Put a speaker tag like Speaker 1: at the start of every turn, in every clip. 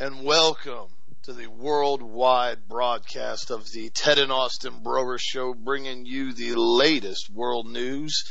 Speaker 1: And welcome to the worldwide broadcast of the Ted and Austin Broer Show, bringing you the latest world news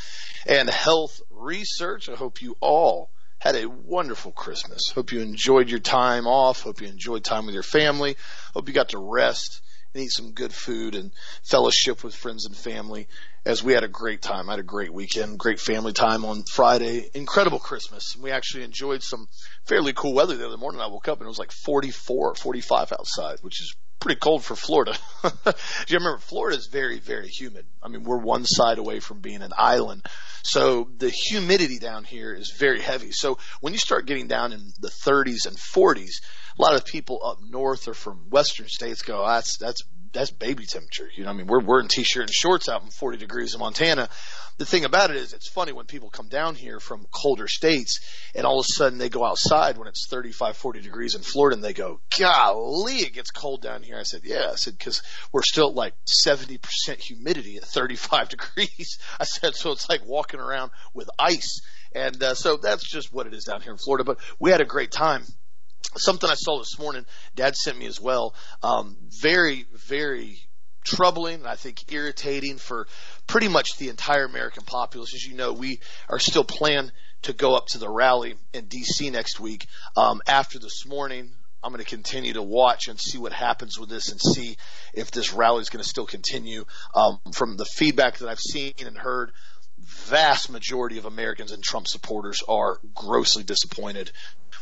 Speaker 1: and health research. I hope you all had a wonderful Christmas. Hope you enjoyed your time off. Hope you enjoyed time with your family. Hope you got to rest and eat some good food and fellowship with friends and family as we had a great time. I had a great weekend, great family time on Friday. Incredible Christmas. We actually enjoyed some fairly cool weather the other morning. I woke up and it was like 44 or 45 outside, which is pretty cold for Florida. Do you remember Florida is very, very humid. I mean, we're one side away from being an island. So the humidity down here is very heavy. So when you start getting down in the 30s and 40s, a lot of people up north or from western states go, oh, that's, that's that's baby temperature. You know, I mean, we're in t-shirt and shorts out in 40 degrees in Montana. The thing about it is, it's funny when people come down here from colder states, and all of a sudden they go outside when it's 35, 40 degrees in Florida, and they go, "Golly, it gets cold down here." I said, "Yeah," I said, "because we're still at like 70% humidity at 35 degrees." I said, "So it's like walking around with ice." And uh, so that's just what it is down here in Florida. But we had a great time something I saw this morning, Dad sent me as well. Um, very, very troubling, I think irritating for pretty much the entire American populace. As you know, we are still planning to go up to the rally in D.C. next week. Um, after this morning, I'm going to continue to watch and see what happens with this and see if this rally is going to still continue. Um, from the feedback that I've seen and heard, vast majority of Americans and Trump supporters are grossly disappointed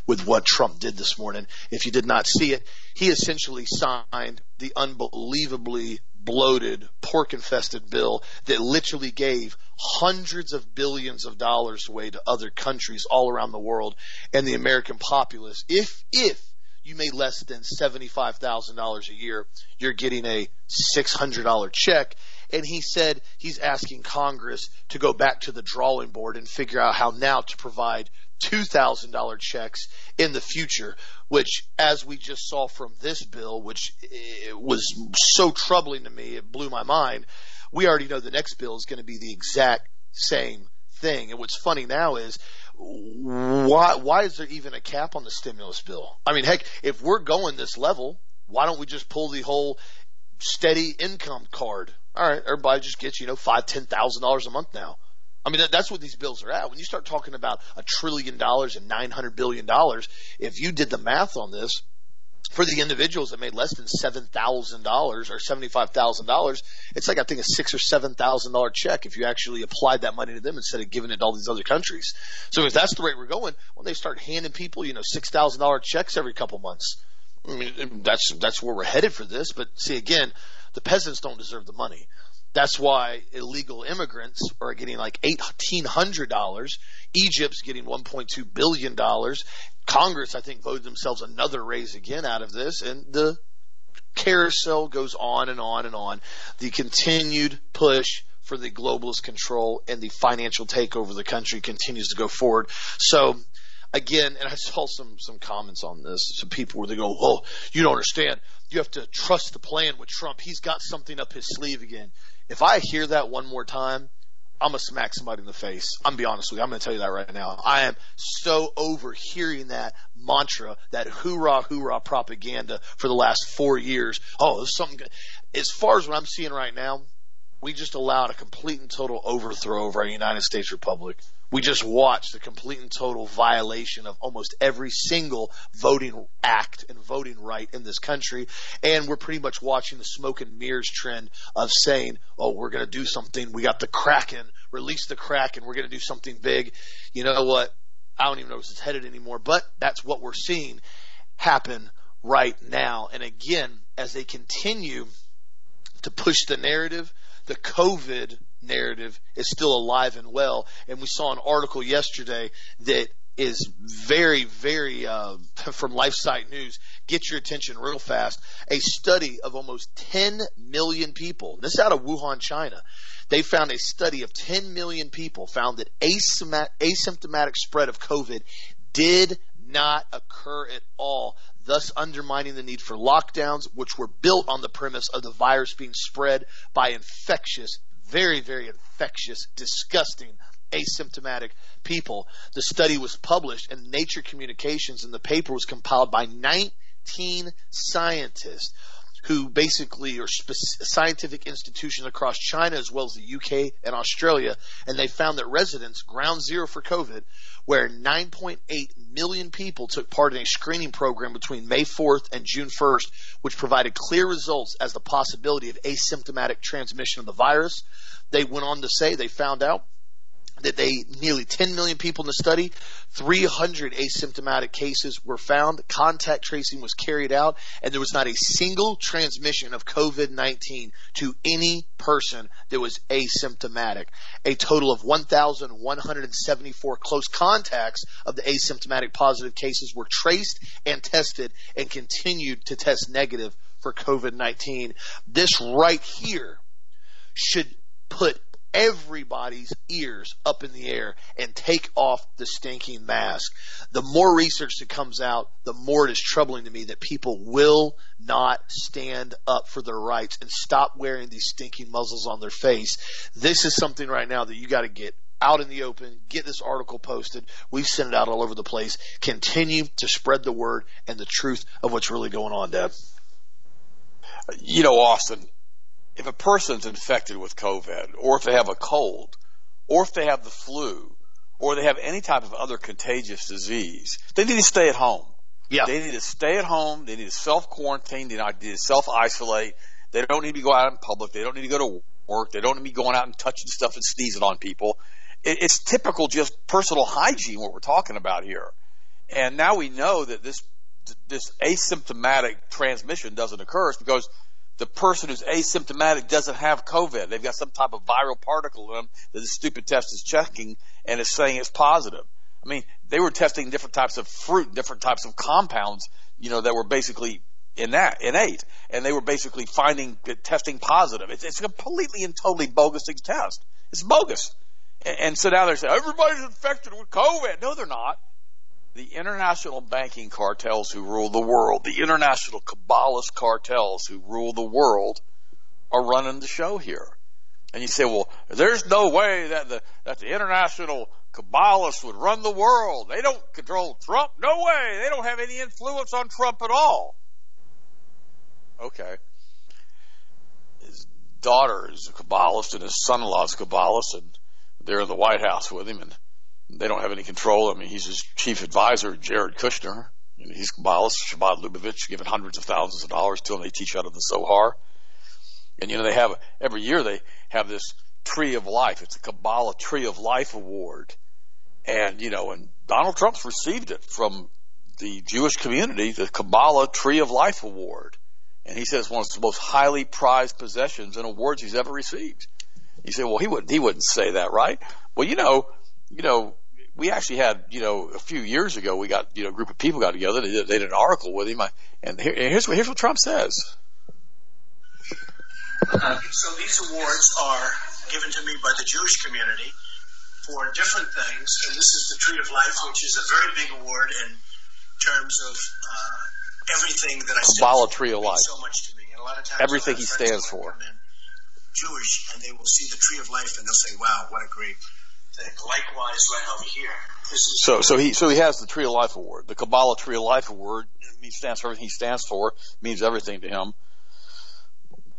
Speaker 1: with what Trump did this morning. If you did not see it, he essentially signed the unbelievably bloated, pork infested bill that literally gave hundreds of billions of dollars away to other countries all around the world and the American populace. If, if you made less than $75,000 a year, you're getting a $600 check. And he said he's asking Congress to go back to the drawing board and figure out how now to provide $2,000 checks in the future, which, as we just saw from this bill, which eh, was so troubling to me, it blew my mind. We already know the next bill is going to be the exact same thing. And what's funny now is why why is there even a cap on the stimulus bill? I mean, heck, if we're going this level, why don't we just pull the whole steady income card? All right, everybody just gets you know five ten thousand dollars a month now. I mean, that, that's what these bills are at. When you start talking about a trillion dollars and nine hundred billion dollars, if you did the math on this, for the individuals that made less than seven thousand dollars or seventy five thousand dollars, it's like I think a six or seven thousand dollar check if you actually applied that money to them instead of giving it to all these other countries. So if that's the rate we're going, when they start handing people, you know, six thousand dollar checks every couple months, I mean, that's that's where we're headed for this. But see, again, the peasants don't deserve the money. That's why illegal immigrants are getting like $1,800. Egypt's getting $1.2 billion. Congress, I think, voted themselves another raise again out of this. And the carousel goes on and on and on. The continued push for the globalist control and the financial takeover of the country continues to go forward. So, again, and I saw some some comments on this. Some people where they go, "Oh, you don't understand. You have to trust the plan with Trump. He's got something up his sleeve again." If I hear that one more time, I'm gonna smack somebody in the face. I'm gonna be honest with you. I'm gonna tell you that right now. I am so over hearing that mantra, that hoorah hoorah propaganda for the last four years. Oh, there's something. Good. As far as what I'm seeing right now, we just allowed a complete and total overthrow of our United States Republic. We just watched the complete and total violation of almost every single voting act and voting right in this country. And we're pretty much watching the smoke and mirrors trend of saying, oh, we're going to do something. We got the Kraken, release the Kraken. We're going to do something big. You know what? I don't even know where it's headed anymore, but that's what we're seeing happen right now. And again, as they continue to push the narrative, the COVID narrative is still alive and well. And we saw an article yesterday that is very, very uh, from LifeSite News. Get your attention real fast. A study of almost 10 million people. This is out of Wuhan, China. They found a study of 10 million people found that asymptomatic spread of COVID did not occur at all, thus undermining the need for lockdowns, which were built on the premise of the virus being spread by infectious very, very infectious, disgusting asymptomatic people. The study was published in Nature Communications and the paper was compiled by 19 scientists who basically are scientific institutions across China as well as the UK and Australia, and they found that residents, ground zero for COVID, where 9.8 million people took part in a screening program between May 4th and June 1st, which provided clear results as the possibility of asymptomatic transmission of the virus. They went on to say they found out that they nearly 10 million people in the study, 300 asymptomatic cases were found, contact tracing was carried out, and there was not a single transmission of COVID-19 to any person that was asymptomatic. A total of 1,174 close contacts of the asymptomatic positive cases were traced and tested and continued to test negative for COVID-19. This right here should put everybody's ears up in the air and take off the stinking mask. The more research that comes out, the more it is troubling to me that people will not stand up for their rights and stop wearing these stinking muzzles on their face. This is something right now that you got to get out in the open, get this article posted. We've sent it out all over the place. Continue to spread the word and the truth of what's really going on, Deb.
Speaker 2: You know, Austin, if a person's infected with COVID, or if they have a cold, or if they have the flu, or they have any type of other contagious disease, they need to stay at home.
Speaker 1: Yeah.
Speaker 2: They need to stay at home. They need to self quarantine. They need to self isolate. They don't need to go out in public. They don't need to go to work. They don't need to be going out and touching stuff and sneezing on people. It's typical just personal hygiene what we're talking about here. And now we know that this this asymptomatic transmission doesn't occur because the person who's asymptomatic doesn't have COVID. They've got some type of viral particle in them that the stupid test is checking and is saying it's positive. I mean, they were testing different types of fruit, different types of compounds, you know, that were basically in that innate, and they were basically finding testing positive. It's, it's a completely and totally bogus test. It's bogus. And, and so now they're saying everybody's infected with COVID. No, they're not the international banking cartels who rule the world, the international Kabbalist cartels who rule the world, are running the show here. And you say, well, there's no way that the that the international Kabbalists would run the world. They don't control Trump. No way. They don't have any influence on Trump at all. Okay. His daughter is a Kabbalist and his son-in-law is a Kabbalist, and they're in the White House with him, and they don't have any control. I mean, he's his chief advisor, Jared Kushner. You know, he's Kabbalist, Chabad Lubavitch, giving hundreds of thousands of dollars to him. They teach out of the Zohar. And, you know, they have, every year they have this Tree of Life. It's a Kabbalah Tree of Life Award. And, you know, and Donald Trump's received it from the Jewish community, the Kabbalah Tree of Life Award. And he says it's one of the most highly prized possessions and awards he's ever received. You say, well, he wouldn't, he wouldn't say that, right? Well, you know, you know, we actually had, you know, a few years ago, we got, you know, a group of people got together. They did, they did an article with him. And, here, and here's what, here's what Trump says.
Speaker 3: Uh, so these awards are given to me by the Jewish community for different things. And this is the Tree of Life, which is a very big award in terms of uh, everything that I
Speaker 2: Kabbalah Tree of Life.
Speaker 3: So much to me. And a lot of times
Speaker 2: everything he stands for.
Speaker 3: Jewish, and they will see the Tree of Life, and they'll say, "Wow, what a great Likewise, right over here.
Speaker 2: so, so he, so he has the Tree of Life Award, the Kabbalah Tree of Life Award. He stands for everything he stands for. Means everything to him.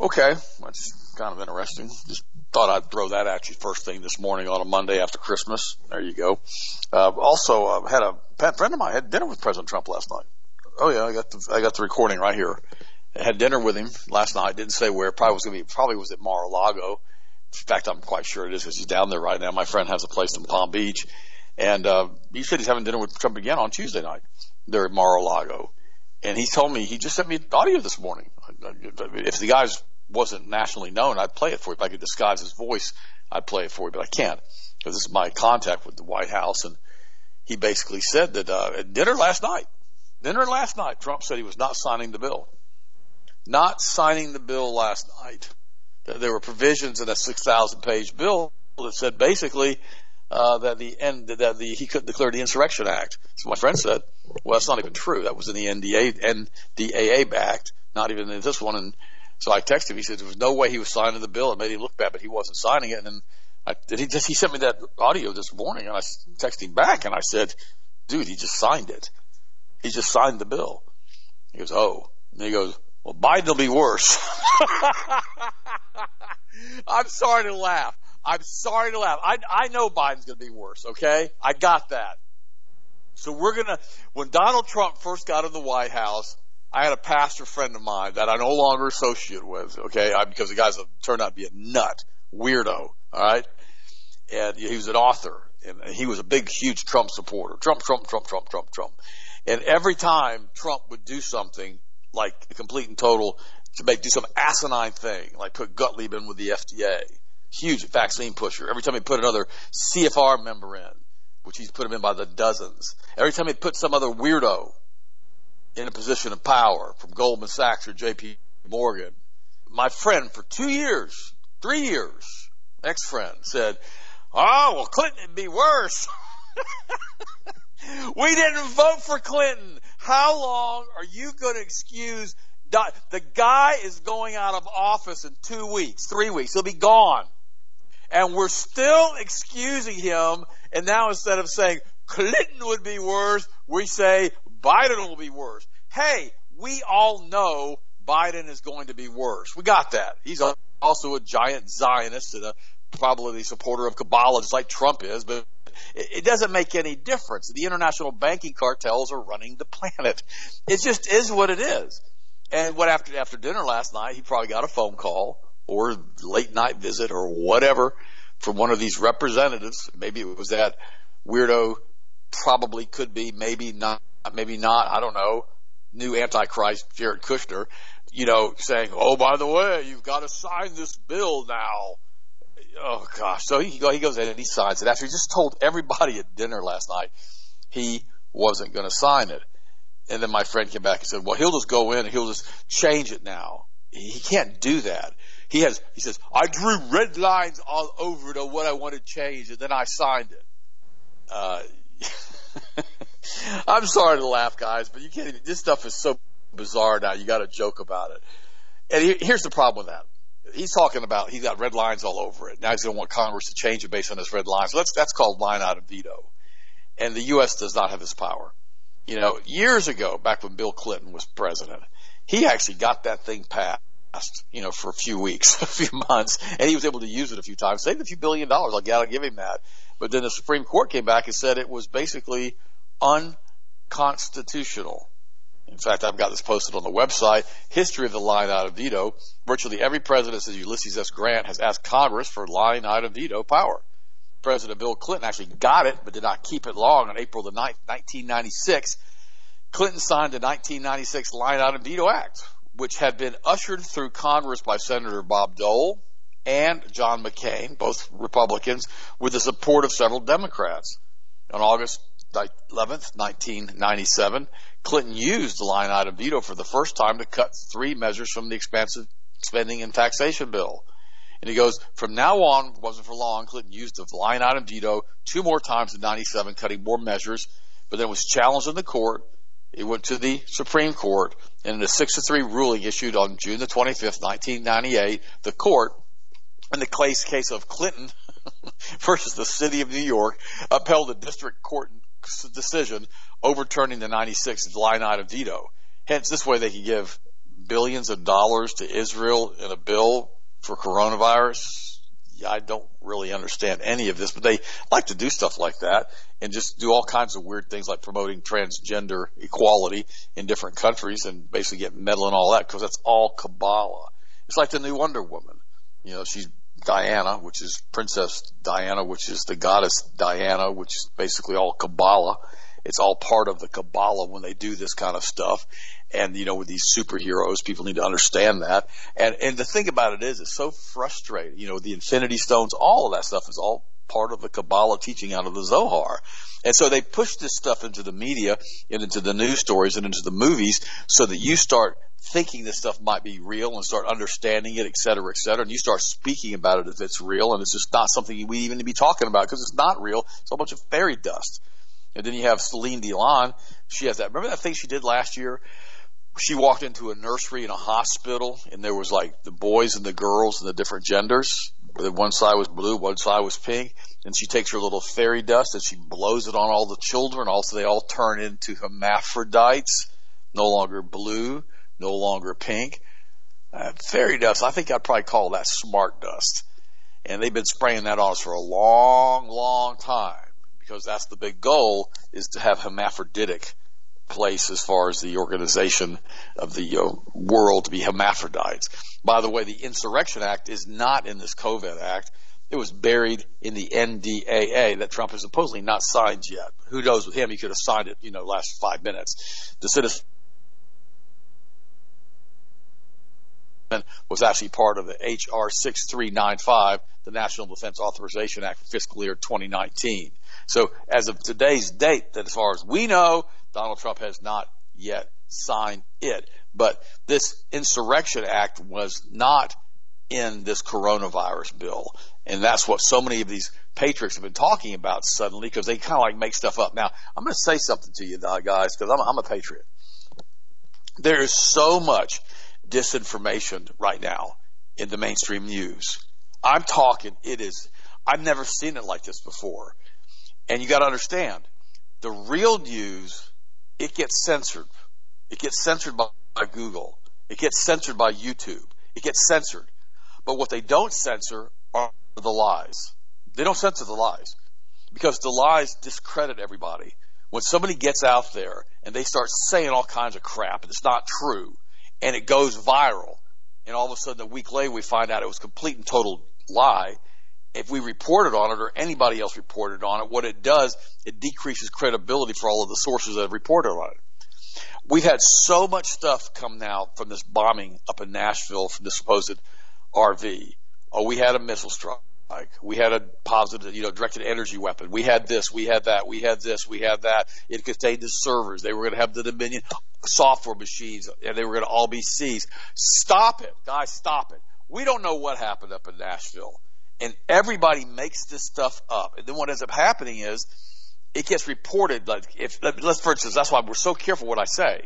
Speaker 2: Okay, that's kind of interesting. Just thought I'd throw that at you first thing this morning on a Monday after Christmas. There you go. Uh, also, uh, had a friend of mine had dinner with President Trump last night. Oh yeah, I got the I got the recording right here. I had dinner with him last night. Didn't say where. Probably was to be. Probably was at Mar-a-Lago. In fact, I'm quite sure it is because he's down there right now. My friend has a place in Palm Beach, and uh, he said he's having dinner with Trump again on Tuesday night. They're at Mar-a-Lago, and he told me he just sent me audio this morning. If the guy's wasn't nationally known, I'd play it for you. If I could disguise his voice, I'd play it for you, but I can't because this is my contact with the White House, and he basically said that uh, at dinner last night, dinner last night, Trump said he was not signing the bill, not signing the bill last night there were provisions in a 6,000 page bill that said basically uh, that the end that the he couldn't declare the Insurrection Act. So my friend said, "Well, that's not even true. That was in the NDA NDAA Act, not even in this one." And so I texted him. He said there was no way he was signing the bill. It made him look bad, but he wasn't signing it. And then I, he just he sent me that audio this morning, and I texted him back, and I said, "Dude, he just signed it. He just signed the bill." He goes, "Oh," and he goes, "Well, Biden will be worse." I'm sorry to laugh. I'm sorry to laugh. I I know Biden's going to be worse. Okay, I got that. So we're gonna. When Donald Trump first got in the White House, I had a pastor friend of mine that I no longer associate with. Okay, I, because the guy's a, turned out to be a nut, weirdo. All right, and he was an author, and he was a big, huge Trump supporter. Trump, Trump, Trump, Trump, Trump, Trump. And every time Trump would do something like complete and total to make do some asinine thing, like put Gottlieb in with the FDA, huge vaccine pusher. Every time he put another CFR member in, which he's put him in by the dozens. Every time he put some other weirdo in a position of power from Goldman Sachs or JP Morgan, my friend for two years, three years, ex-friend said, oh, well, Clinton would be worse. we didn't vote for Clinton. How long are you going to excuse the guy is going out of office in two weeks, three weeks. He'll be gone. And we're still excusing him. And now instead of saying Clinton would be worse, we say Biden will be worse. Hey, we all know Biden is going to be worse. We got that. He's also a giant Zionist and a probably supporter of Kabbalah, just like Trump is, but it doesn't make any difference. The international banking cartels are running the planet. It just is what it is. And what after after dinner last night, he probably got a phone call or late night visit or whatever from one of these representatives. Maybe it was that weirdo, probably could be, maybe not, maybe not, I don't know, new Antichrist Jared Kushner, you know, saying, oh, by the way, you've got to sign this bill now. Oh gosh. So he, he goes in and he signs it after he just told everybody at dinner last night he wasn't going to sign it. And then my friend came back and said, well, he'll just go in and he'll just change it now. He can't do that. He has, he says, I drew red lines all over to what I wanted changed and then I signed it. Uh, I'm sorry to laugh, guys, but you can't even, this stuff is so bizarre now. You got to joke about it. And here's the problem with that. He's talking about he's got red lines all over it. Now he's going to want Congress to change it based on his red lines. So that's that's called line item veto, and the U.S. does not have this power. You know, years ago, back when Bill Clinton was president, he actually got that thing passed you know, for a few weeks, a few months, and he was able to use it a few times, saved a few billion dollars. I gotta give him that. But then the Supreme Court came back and said it was basically unconstitutional. In fact, I've got this posted on the website. History of the line item veto. Virtually every president since Ulysses S. Grant has asked Congress for line item veto power. President Bill Clinton actually got it, but did not keep it long. On April the 9th, 1996, Clinton signed the 1996 Line Item Veto Act, which had been ushered through Congress by Senator Bob Dole and John McCain, both Republicans, with the support of several Democrats. On August 11th, 1997, Clinton used the line item veto for the first time to cut three measures from the expansive spending and taxation bill. And he goes, from now on, wasn't for long, Clinton used the line item veto two more times in 97, cutting more measures, but then was challenged in the court it went to the Supreme Court, and in a 6 to 3 ruling issued on June the 25th, 1998, the court, in the case, case of Clinton versus the city of New York, upheld the district court decision overturning the 96 line item veto. Hence, this way they can give billions of dollars to Israel in a bill for coronavirus I don't really understand any of this, but they like to do stuff like that and just do all kinds of weird things like promoting transgender equality in different countries and basically get medal and all that because that's all Kabbalah. It's like the new Wonder Woman. You know, she's Diana, which is Princess Diana, which is the goddess Diana, which is basically all Kabbalah. It's all part of the Kabbalah when they do this kind of stuff. And, you know, with these superheroes, people need to understand that. And, and the thing about it is, it's so frustrating. You know, the Infinity Stones, all of that stuff is all part of the Kabbalah teaching out of the Zohar. And so they push this stuff into the media and into the news stories and into the movies so that you start thinking this stuff might be real and start understanding it, et cetera, et cetera. And you start speaking about it if it's real and it's just not something we even need to be talking about because it's not real. It's a bunch of fairy dust. And then you have Celine Dion. She has that. Remember that thing she did last year? She walked into a nursery in a hospital and there was like the boys and the girls and the different genders one side was blue, one side was pink. And she takes her little fairy dust and she blows it on all the children. Also, they all turn into hermaphrodites, no longer blue, no longer pink. Uh, fairy dust, I think I'd probably call that smart dust. And they've been spraying that on us for a long, long time because that's the big goal is to have hermaphroditic place as far as the organization of the uh, world to be hermaphrodites. By the way, the Insurrection Act is not in this COVID Act. It was buried in the NDAA that Trump has supposedly not signed yet. Who knows with him? He could have signed it, you know, last five minutes. The citizen was actually part of the HR 6395, the National Defense Authorization Act fiscal year 2019. So as of today's date, as far as we know, Donald Trump has not yet signed it. But this Insurrection Act was not in this coronavirus bill. And that's what so many of these patriots have been talking about suddenly because they kind of like make stuff up. Now, I'm going to say something to you guys because I'm, I'm a patriot. There is so much disinformation right now in the mainstream news. I'm talking, it is, I've never seen it like this before. And you got to understand, the real news, it gets censored. It gets censored by, by Google. It gets censored by YouTube. It gets censored. But what they don't censor are the lies. They don't censor the lies because the lies discredit everybody. When somebody gets out there and they start saying all kinds of crap and it's not true and it goes viral and all of a sudden a week later we find out it was complete and total lie, if we reported on it or anybody else reported on it, what it does, it decreases credibility for all of the sources that have reported on it. We've had so much stuff come now from this bombing up in Nashville from the supposed RV. Oh, we had a missile strike. We had a positive, you know, directed energy weapon. We had this, we had that, we had this, we had that. It contained the servers. They were going to have the Dominion software machines, and they were going to all be seized. Stop it, guys! Stop it. We don't know what happened up in Nashville and everybody makes this stuff up. And then what ends up happening is it gets reported. Like if let's for instance, that's why we're so careful what I say.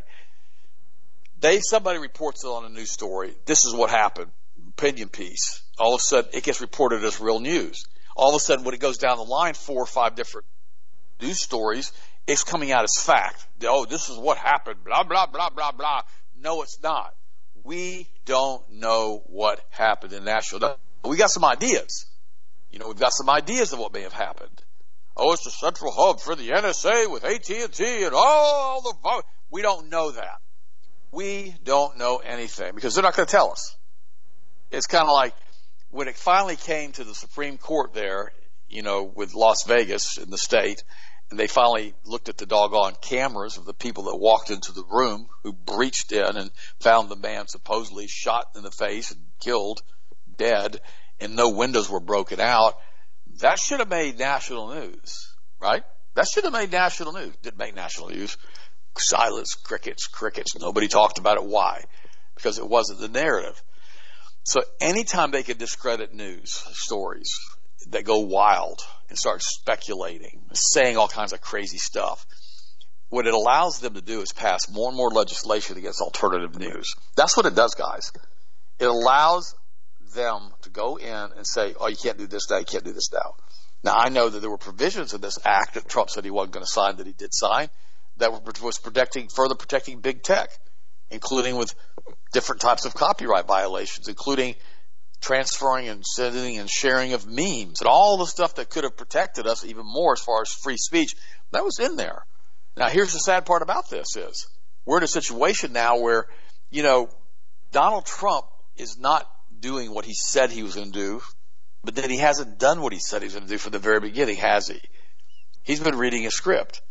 Speaker 2: They somebody reports it on a news story. This is what happened. Opinion piece. All of a sudden, it gets reported as real news. All of a sudden, when it goes down the line, four or five different news stories, it's coming out as fact. Oh, this is what happened. Blah blah blah blah blah. No, it's not. We don't know what happened in Nashville we got some ideas. You know, we've got some ideas of what may have happened. Oh, it's the central hub for the NSA with AT&T and all the vote. We don't know that. We don't know anything because they're not going to tell us. It's kind of like when it finally came to the Supreme Court there, you know, with Las Vegas in the state, and they finally looked at the doggone cameras of the people that walked into the room who breached in and found the man supposedly shot in the face and killed dead and no windows were broken out, that should have made national news, right? That should have made national news. Didn't make national news. Silence, crickets, crickets. Nobody talked about it. Why? Because it wasn't the narrative. So anytime they could discredit news stories that go wild and start speculating, saying all kinds of crazy stuff, what it allows them to do is pass more and more legislation against alternative news. That's what it does, guys. It allows them to go in and say, oh, you can't do this now, you can't do this now. Now, I know that there were provisions in this act that Trump said he wasn't going to sign that he did sign that was protecting, further protecting big tech, including with different types of copyright violations, including transferring and sending and sharing of memes and all the stuff that could have protected us even more as far as free speech. That was in there. Now, here's the sad part about this is we're in a situation now where, you know, Donald Trump is not doing what he said he was going to do, but then he hasn't done what he said he was going to do from the very beginning, has he? He's been reading a script.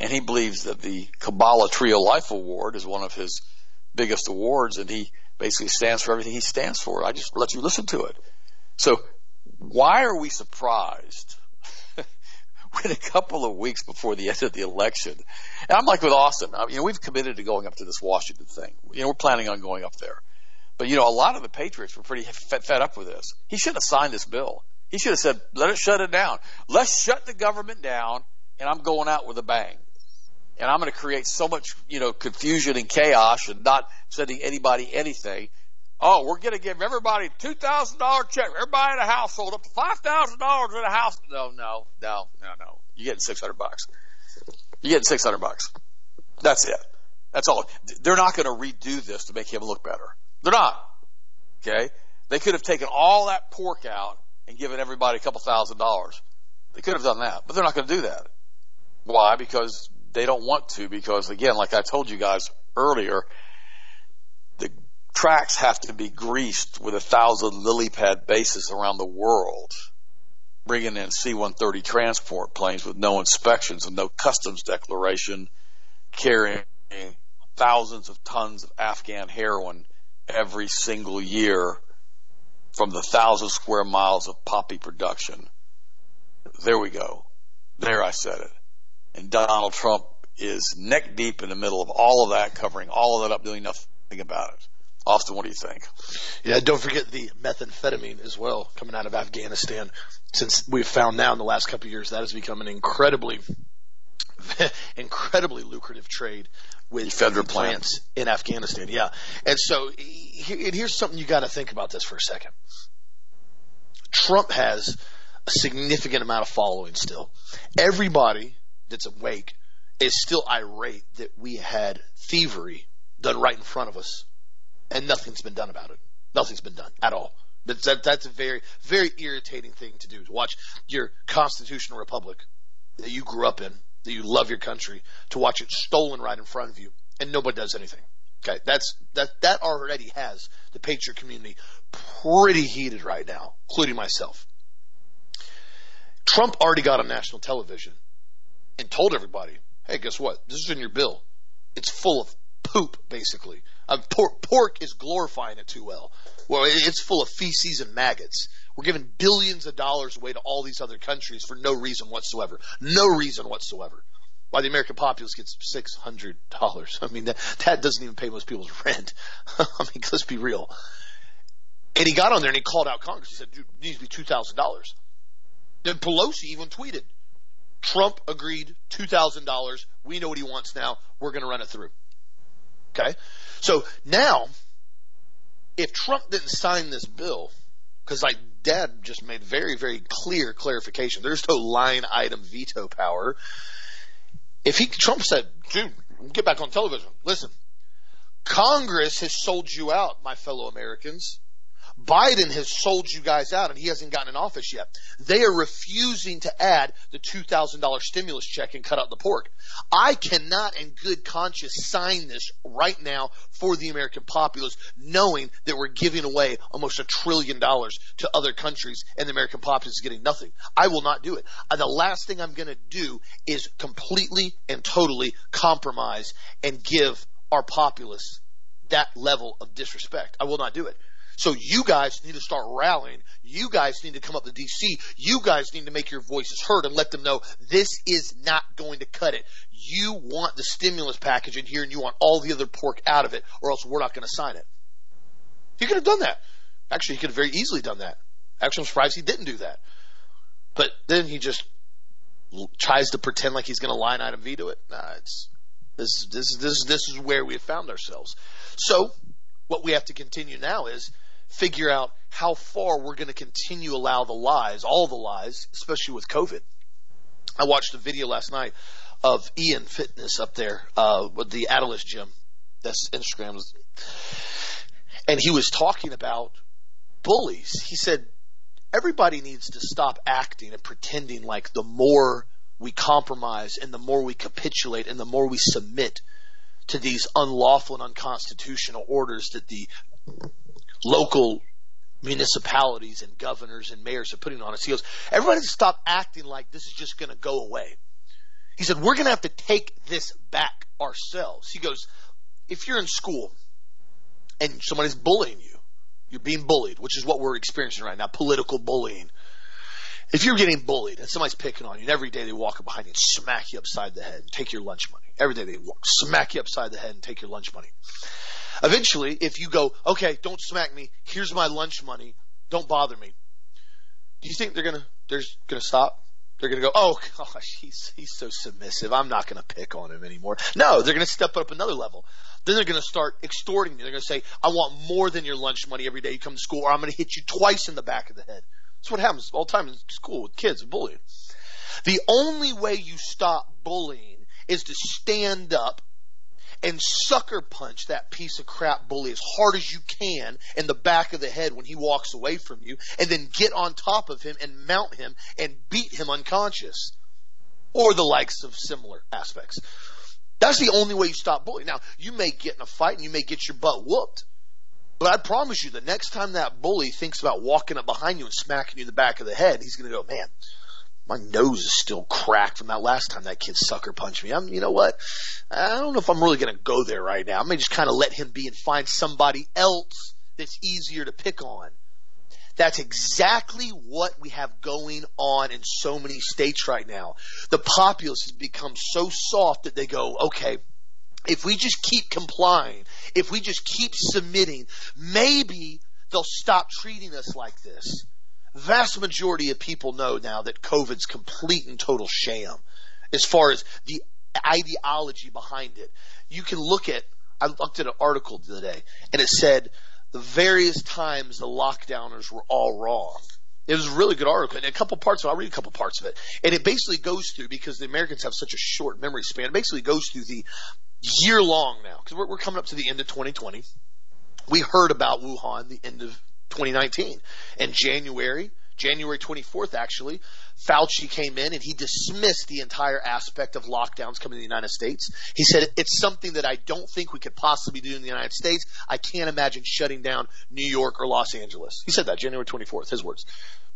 Speaker 2: And he believes that the Kabbalah Tree of Life Award is one of his biggest awards, and he basically stands for everything he stands for. I just let you listen to it. So, why are we surprised when a couple of weeks before the end of the election, and I'm like with Austin, you know, we've committed to going up to this Washington thing. You know, we're planning on going up there. But you know, a lot of the Patriots were pretty fed, up with this. He should have signed this bill. He should have said, "Let it shut it down. Let's shut the government down, and I'm going out with a bang." And I'm going to create so much, you know, confusion and chaos, and not sending anybody anything. Oh, we're going to give everybody two thousand dollar check. Everybody in the household up to five thousand dollars in a house. No, no, no, no, no. You're getting six hundred bucks. You're getting six hundred bucks. That's it. That's all. They're not going to redo this to make him look better. They're not. Okay. They could have taken all that pork out and given everybody a couple thousand dollars. They could have done that, but they're not going to do that. Why? Because they don't want to. Because again, like I told you guys earlier, the tracks have to be greased with a thousand lily pad bases around the world, bringing in C-130 transport planes with no inspections and no customs declaration, carrying thousands of tons of Afghan heroin every single year from the thousand square miles of poppy production. There we go. There I said it. And Donald Trump is neck deep in the middle of all of that, covering all of that up, doing nothing about it. Austin, what do you think?
Speaker 1: Yeah, don't forget the methamphetamine as well coming out of Afghanistan. Since we've found now in the last couple of years that has become an incredibly, incredibly lucrative trade with
Speaker 2: ephedra
Speaker 1: plants in Afghanistan. Yeah, and so and here's something you got to think about this for a second. Trump has a significant amount of following still. Everybody that's awake is still irate that we had thievery done right in front of us and nothing's been done about it. Nothing's been done at all. That's, that, that's a very, very irritating thing to do to watch your constitutional republic that you grew up in, that you love your country, to watch it stolen right in front of you and nobody does anything. Okay, that's that that already has the patriot community pretty heated right now, including myself. Trump already got on national television and told everybody, "Hey, guess what? This is in your bill. It's full of poop, basically. Uh, pork, pork is glorifying it too well. Well, it's full of feces and maggots. We're giving billions of dollars away to all these other countries for no reason whatsoever. No reason whatsoever. Why the American populace gets six hundred dollars? I mean, that, that doesn't even pay most people's rent. I mean, let's be real. And he got on there and he called out Congress. He said, "Dude, it needs to be two thousand dollars." Then Pelosi even tweeted, "Trump agreed two thousand dollars. We know what he wants now. We're going to run it through." Okay, so now, if Trump didn't sign this bill, because like Dad just made very, very clear clarification, there's no line item veto power if he Trump said, "Dude, get back on television. Listen, Congress has sold you out, my fellow Americans. Biden has sold you guys out and he hasn't gotten in office yet. They are refusing to add the $2,000 stimulus check and cut out the pork. I cannot in good conscience sign this right now for the American populace knowing that we're giving away almost a trillion dollars to other countries and the American populace is getting nothing. I will not do it. Uh, the last thing I'm going to do is completely and totally compromise and give our populace that level of disrespect. I will not do it. So you guys need to start rallying. You guys need to come up to DC. You guys need to make your voices heard and let them know this is not going to cut it. You want the stimulus package in here and you want all the other pork out of it or else we're not going to sign it. He could have done that. Actually, he could have very easily done that. Actually, I'm surprised he didn't do that. But then he just tries to pretend like he's going to line item veto it. Nah, it's this this this this is where we have found ourselves. So what we have to continue now is figure out how far we're going to continue allow the lies, all the lies, especially with COVID. I watched a video last night of Ian Fitness up there uh, with the Atilis gym. That's Instagram. And he was talking about bullies. He said everybody needs to stop acting and pretending like the more we compromise and the more we capitulate and the more we submit to these unlawful and unconstitutional orders that the local municipalities and governors and mayors are putting on us. He goes, everybody stop acting like this is just going to go away. He said, we're going to have to take this back ourselves. He goes, if you're in school and somebody's bullying you, you're being bullied, which is what we're experiencing right now, political bullying. If you're getting bullied and somebody's picking on you, and every day they walk up behind you and smack you upside the head and take your lunch money. Every day they walk, smack you upside the head and take your lunch money. Eventually, if you go, okay, don't smack me. Here's my lunch money. Don't bother me. Do you think they're gonna they're gonna stop? They're to go, oh gosh, he's he's so submissive. I'm not to pick on him anymore. No, they're to step up another level. Then they're to start extorting me. They're to say, I want more than your lunch money every day you come to school, or I'm to hit you twice in the back of the head. That's what happens all the time in school with kids, and bullying. The only way you stop bullying is to stand up and sucker punch that piece of crap bully as hard as you can in the back of the head when he walks away from you, and then get on top of him and mount him and beat him unconscious. Or the likes of similar aspects. That's the only way you stop bullying. Now, you may get in a fight and you may get your butt whooped. But I promise you, the next time that bully thinks about walking up behind you and smacking you in the back of the head, he's going to go, man, my nose is still cracked from that last time that kid sucker punched me. I'm, you know what? I don't know if I'm really going to go there right now. I may just kind of let him be and find somebody else that's easier to pick on. That's exactly what we have going on in so many states right now. The populace has become so soft that they go, okay, if we just keep complying, if we just keep submitting, maybe they'll stop treating us like this vast majority of people know now that COVID's complete and total sham as far as the ideology behind it. You can look at, I looked at an article the other day and it said the various times the lockdowners were all wrong. It was a really good article and a couple parts of it, I'll read a couple parts of it. And it basically goes through, because the Americans have such a short memory span, it basically goes through the year long now, because we're, we're coming up to the end of 2020. We heard about Wuhan the end of 2019. In January, January 24th actually, Fauci came in and he dismissed the entire aspect of lockdowns coming to the United States. He said, it's something that I don't think we could possibly do in the United States. I can't imagine shutting down New York or Los Angeles. He said that January 24th, his words.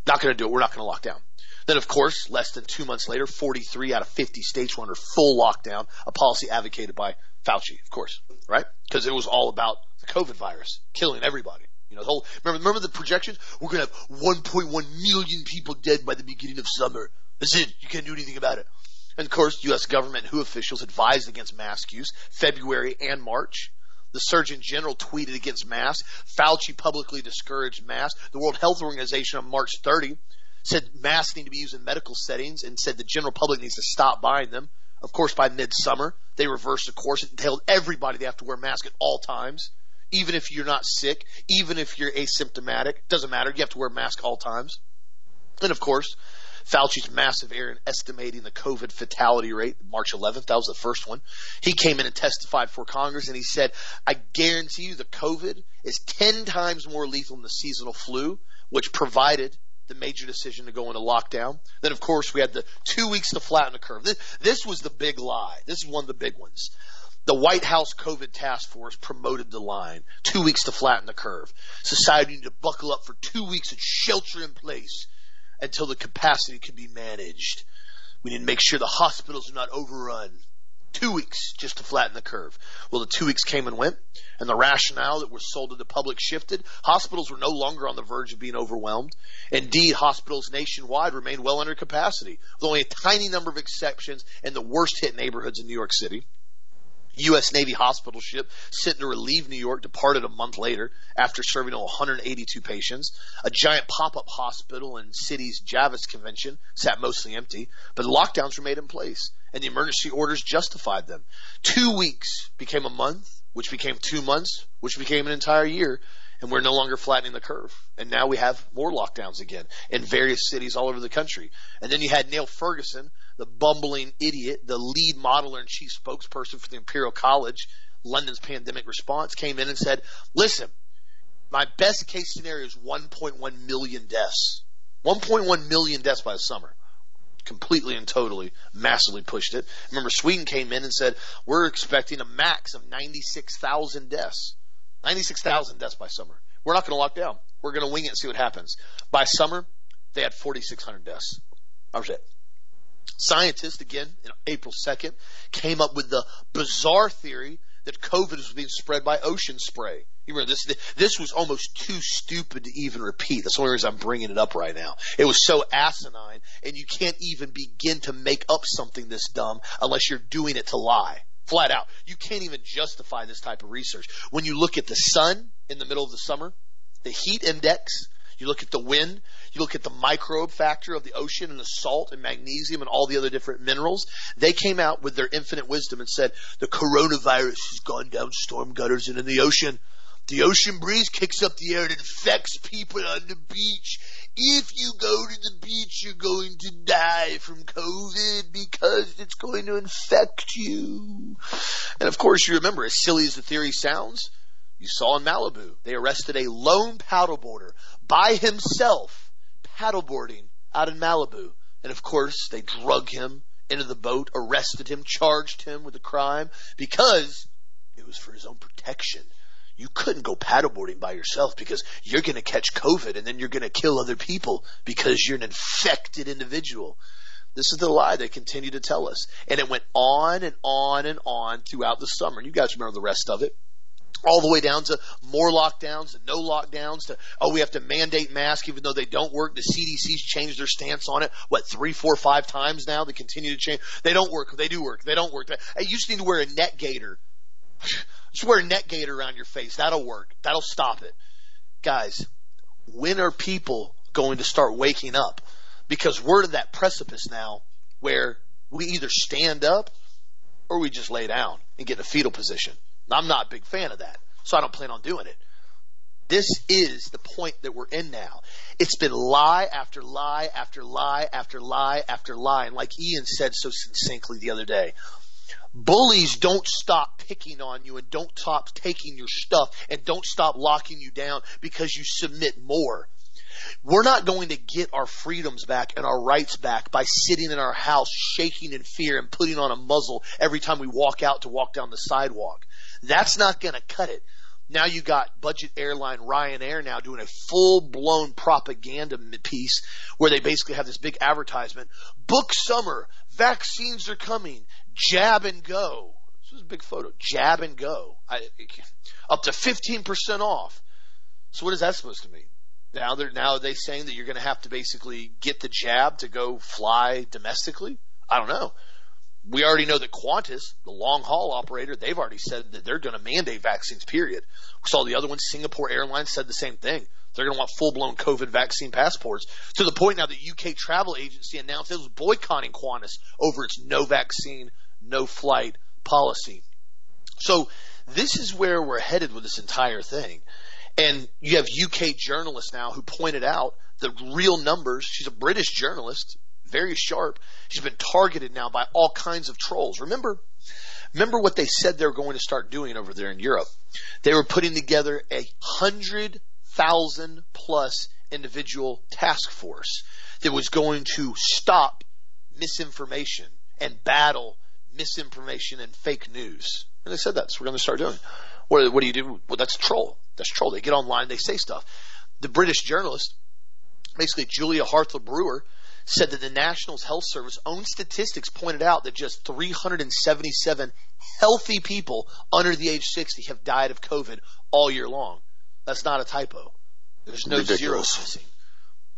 Speaker 1: Not going to do it. We're not going to lock down. Then, of course, less than two months later, 43 out of 50 states were under full lockdown, a policy advocated by Fauci, of course, right? Because it was all about the COVID virus killing everybody. Know, the whole, remember, remember the projections? We're going to have 1.1 million people dead by the beginning of summer. That's it. You can't do anything about it. And of course, U.S. government WHO officials advised against mask use February and March. The Surgeon General tweeted against masks. Fauci publicly discouraged masks. The World Health Organization on March 30 said masks need to be used in medical settings and said the general public needs to stop buying them. Of course, by midsummer, they reversed the course and told everybody they have to wear masks at all times even if you're not sick, even if you're asymptomatic, doesn't matter. You have to wear a mask all times. And of course, Fauci's massive error in estimating the COVID fatality rate, March 11th, that was the first one. He came in and testified for Congress and he said, I guarantee you the COVID is 10 times more lethal than the seasonal flu, which provided the major decision to go into lockdown. Then, of course, we had the two weeks to flatten the curve. This, this was the big lie. This is one of the big ones. The White House COVID task force promoted the line. Two weeks to flatten the curve. Society needed to buckle up for two weeks and shelter in place until the capacity could be managed. We need to make sure the hospitals are not overrun. Two weeks just to flatten the curve. Well, the two weeks came and went, and the rationale that was sold to the public shifted. Hospitals were no longer on the verge of being overwhelmed. Indeed, hospitals nationwide remained well under capacity, with only a tiny number of exceptions in the worst hit neighborhoods in New York City. U.S. Navy hospital ship sent to relieve New York departed a month later after serving 182 patients. A giant pop-up hospital in city's Javits Convention sat mostly empty, but lockdowns were made in place and the emergency orders justified them. Two weeks became a month, which became two months, which became an entire year, and we're no longer flattening the curve. And now we have more lockdowns again in various cities all over the country. And then you had Neil Ferguson, the bumbling idiot, the lead modeler and chief spokesperson for the Imperial College, London's pandemic response, came in and said, listen, my best case scenario is 1.1 million deaths. 1.1 million deaths by the summer. Completely and totally, massively pushed it. Remember, Sweden came in and said, we're expecting a max of 96,000 deaths. 96,000 deaths by summer. We're not going to lock down. We're going to wing it and see what happens. By summer, they had 4,600 deaths. That was it. Scientists, again, in April 2nd, came up with the bizarre theory that COVID was being spread by ocean spray. You remember this? This was almost too stupid to even repeat. That's the only reason I'm bringing it up right now. It was so asinine, and you can't even begin to make up something this dumb unless you're doing it to lie. Flat out. You can't even justify this type of research. When you look at the sun in the middle of the summer, the heat index, you look at the wind, You look at the microbe factor of the ocean and the salt and magnesium and all the other different minerals. They came out with their infinite wisdom and said the coronavirus has gone down storm gutters and in the ocean. The ocean breeze kicks up the air and infects people on the beach. If you go to the beach, you're going to die from COVID because it's going to infect you. And of course, you remember, as silly as the theory sounds, you saw in Malibu, they arrested a lone paddleboarder by himself paddleboarding out in Malibu. And of course, they drug him into the boat, arrested him, charged him with a crime because it was for his own protection. You couldn't go paddleboarding by yourself because you're going to catch COVID and then you're going to kill other people because you're an infected individual. This is the lie they continue to tell us. And it went on and on and on throughout the summer. And you guys remember the rest of it all the way down to more lockdowns and no lockdowns to oh we have to mandate masks even though they don't work. The cdc's changed their stance on it what three four five times now? They continue to change. They don't work. They do work. They don't work. Hey, you just need to wear a neck gaiter. Just wear a neck gaiter around your face. That'll work. That'll stop it. Guys when are people going to start waking up? Because we're to that precipice now where we either stand up or we just lay down and get in a fetal position I'm not a big fan of that, so I don't plan on doing it. This is the point that we're in now. It's been lie after lie after lie after lie after lie. And like Ian said so succinctly the other day, bullies don't stop picking on you and don't stop taking your stuff and don't stop locking you down because you submit more. We're not going to get our freedoms back and our rights back by sitting in our house shaking in fear and putting on a muzzle every time we walk out to walk down the sidewalk. That's not going to cut it. Now you got budget airline Ryanair now doing a full blown propaganda piece where they basically have this big advertisement. Book summer. Vaccines are coming. Jab and go. This was a big photo. Jab and go. I, up to 15% off. So what is that supposed to mean? Now they're now are they saying that you're going to have to basically get the jab to go fly domestically? I don't know we already know that Qantas, the long haul operator, they've already said that they're going to mandate vaccines, period. We saw the other one, Singapore Airlines said the same thing. They're going to want full blown COVID vaccine passports to the point now that UK travel agency announced it was boycotting Qantas over its no vaccine, no flight policy. So this is where we're headed with this entire thing. And you have UK journalists now who pointed out the real numbers. She's a British journalist very sharp. She's been targeted now by all kinds of trolls. Remember, remember what they said they were going to start doing over there in Europe. They were putting together a hundred thousand plus individual task force that was going to stop misinformation and battle misinformation and fake news. And they said that's what we're going to start doing. What, what do you do? Well, that's troll. That's troll. They get online, they say stuff. The British journalist, basically Julia Hartley Brewer, said that the National Health Service own statistics pointed out that just 377 healthy people under the age 60 have died of COVID all year long. That's not a typo. There's no
Speaker 2: Ridiculous.
Speaker 1: zeros missing.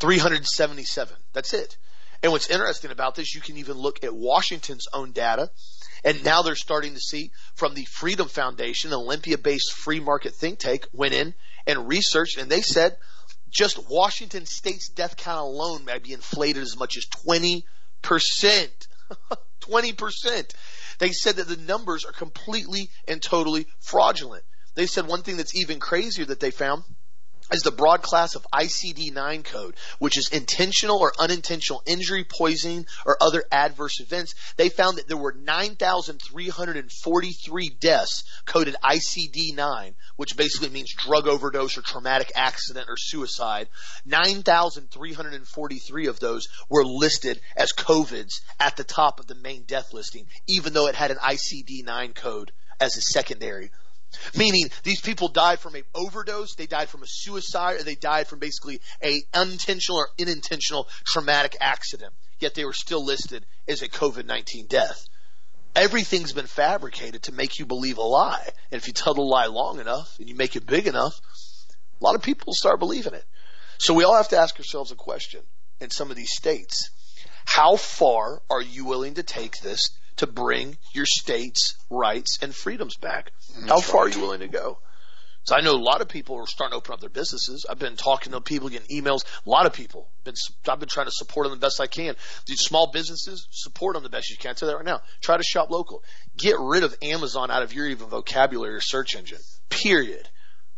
Speaker 1: 377. That's it. And what's interesting about this, you can even look at Washington's own data. And now they're starting to see from the Freedom Foundation, an Olympia based free market think tank, went in and researched, and they said just Washington State's death count alone may be inflated as much as 20%. 20%. They said that the numbers are completely and totally fraudulent. They said one thing that's even crazier that they found is the broad class of ICD-9 code, which is intentional or unintentional injury, poisoning, or other adverse events. They found that there were 9,343 deaths coded ICD-9, which basically means drug overdose or traumatic accident or suicide. 9,343 of those were listed as COVIDs at the top of the main death listing, even though it had an ICD-9 code as a secondary Meaning these people died from an overdose, they died from a suicide, or they died from basically a unintentional or unintentional traumatic accident. Yet they were still listed as a COVID-19 death. Everything's been fabricated to make you believe a lie. And if you tell the lie long enough and you make it big enough, a lot of people start believing it. So we all have to ask ourselves a question in some of these states. How far are you willing to take this to bring your state's rights and freedoms back. Mm-hmm. How far are you willing to go? So I know a lot of people are starting to open up their businesses. I've been talking to people, getting emails. A lot of people. Been, I've been trying to support them the best I can. These small businesses, support them the best you can. I tell you that right now. Try to shop local. Get rid of Amazon out of your even vocabulary or search engine. Period.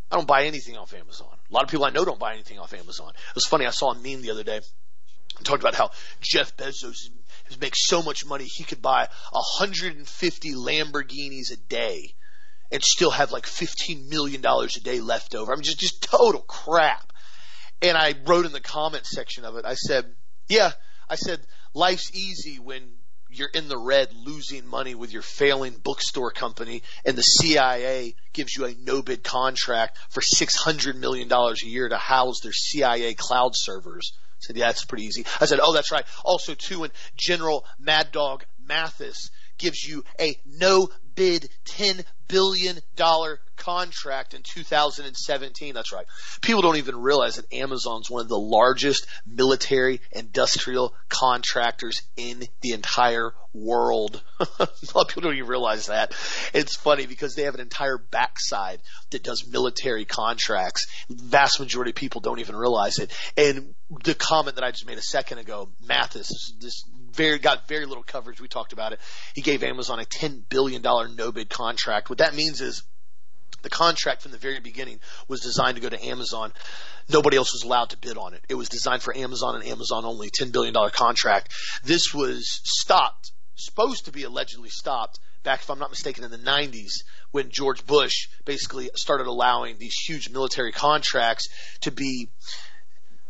Speaker 1: I don't buy anything off Amazon. A lot of people I know don't buy anything off Amazon. It was funny. I saw a meme the other day. talked about how Jeff Bezos makes so much money he could buy 150 Lamborghinis a day and still have like $15 million a day left over. I mean, just, just total crap. And I wrote in the comment section of it, I said, yeah, I said, life's easy when you're in the red losing money with your failing bookstore company and the CIA gives you a no bid contract for $600 million a year to house their CIA cloud servers. Said, yeah, that's pretty easy. I said, oh, that's right. Also, too, when General Mad Dog Mattis gives you a no bid $10 billion contract in 2017. That's right. People don't even realize that Amazon's one of the largest military industrial contractors in the entire world. a lot of people don't even realize that. It's funny because they have an entire backside that does military contracts. Vast majority of people don't even realize it. And the comment that I just made a second ago, Mattis, this very got very little coverage. We talked about it. He gave Amazon a ten billion dollar no bid contract. What that means is the contract from the very beginning was designed to go to Amazon. Nobody else was allowed to bid on it. It was designed for Amazon and Amazon only. $10 billion contract. This was stopped, supposed to be allegedly stopped back, if I'm not mistaken, in the 90s when George Bush basically started allowing these huge military contracts to be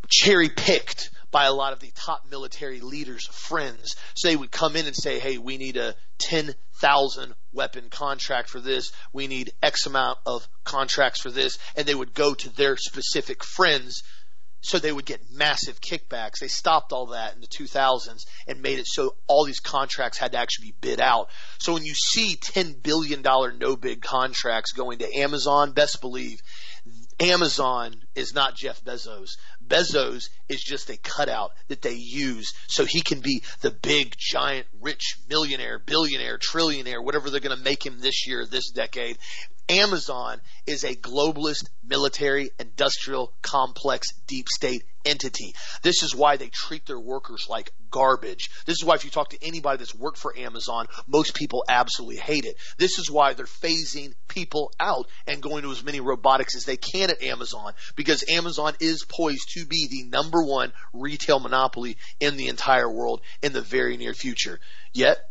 Speaker 1: cherry picked by a lot of the top military leaders' friends. So they would come in and say, hey, we need a 10,000 weapon contract for this. We need X amount of contracts for this. And they would go to their specific friends so they would get massive kickbacks. They stopped all that in the 2000s and made it so all these contracts had to actually be bid out. So when you see $10 billion no bid contracts going to Amazon, best believe Amazon is not Jeff Bezos. Bezos is just a cutout that they use so he can be the big, giant, rich millionaire, billionaire, trillionaire, whatever they're going to make him this year, this decade. Amazon is a globalist military industrial complex deep state entity. This is why they treat their workers like garbage. This is why if you talk to anybody that's worked for Amazon, most people absolutely hate it. This is why they're phasing people out and going to as many robotics as they can at Amazon because Amazon is poised to be the number one retail monopoly in the entire world in the very near future. Yet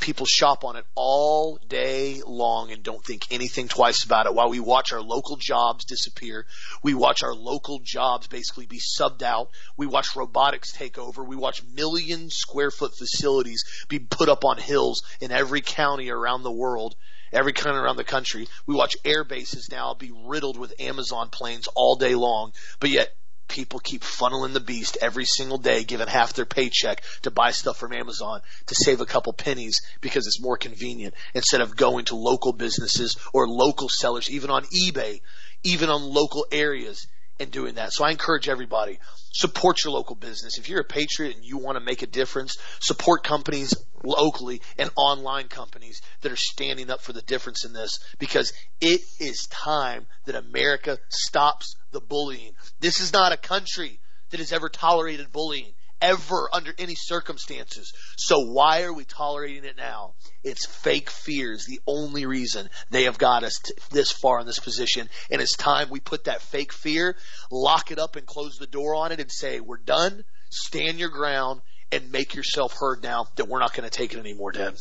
Speaker 1: people shop on it all day long and don't think anything twice about it. While we watch our local jobs disappear, we watch our local jobs basically be subbed out. We watch robotics take over. We watch million square foot facilities be put up on hills in every county around the world every county around the country. We watch air bases now be riddled with Amazon planes all day long, but yet people keep funneling the beast every single day, giving half their paycheck to buy stuff from Amazon to save a couple pennies because it's more convenient instead of going to local businesses or local sellers, even on eBay, even on local areas and doing that. So I encourage everybody, support your local business. If you're a patriot and you want to make a difference, support companies locally and online companies that are standing up for the difference in this because it is time that America stops the bullying. This is not a country that has ever tolerated bullying ever under any circumstances. So why are we tolerating it now? It's fake fears, the only reason they have got us this far in this position. And it's time we put that fake fear, lock it up and close the door on it and say, we're done, stand your ground, and make yourself heard now that we're not going to take it anymore, Dad.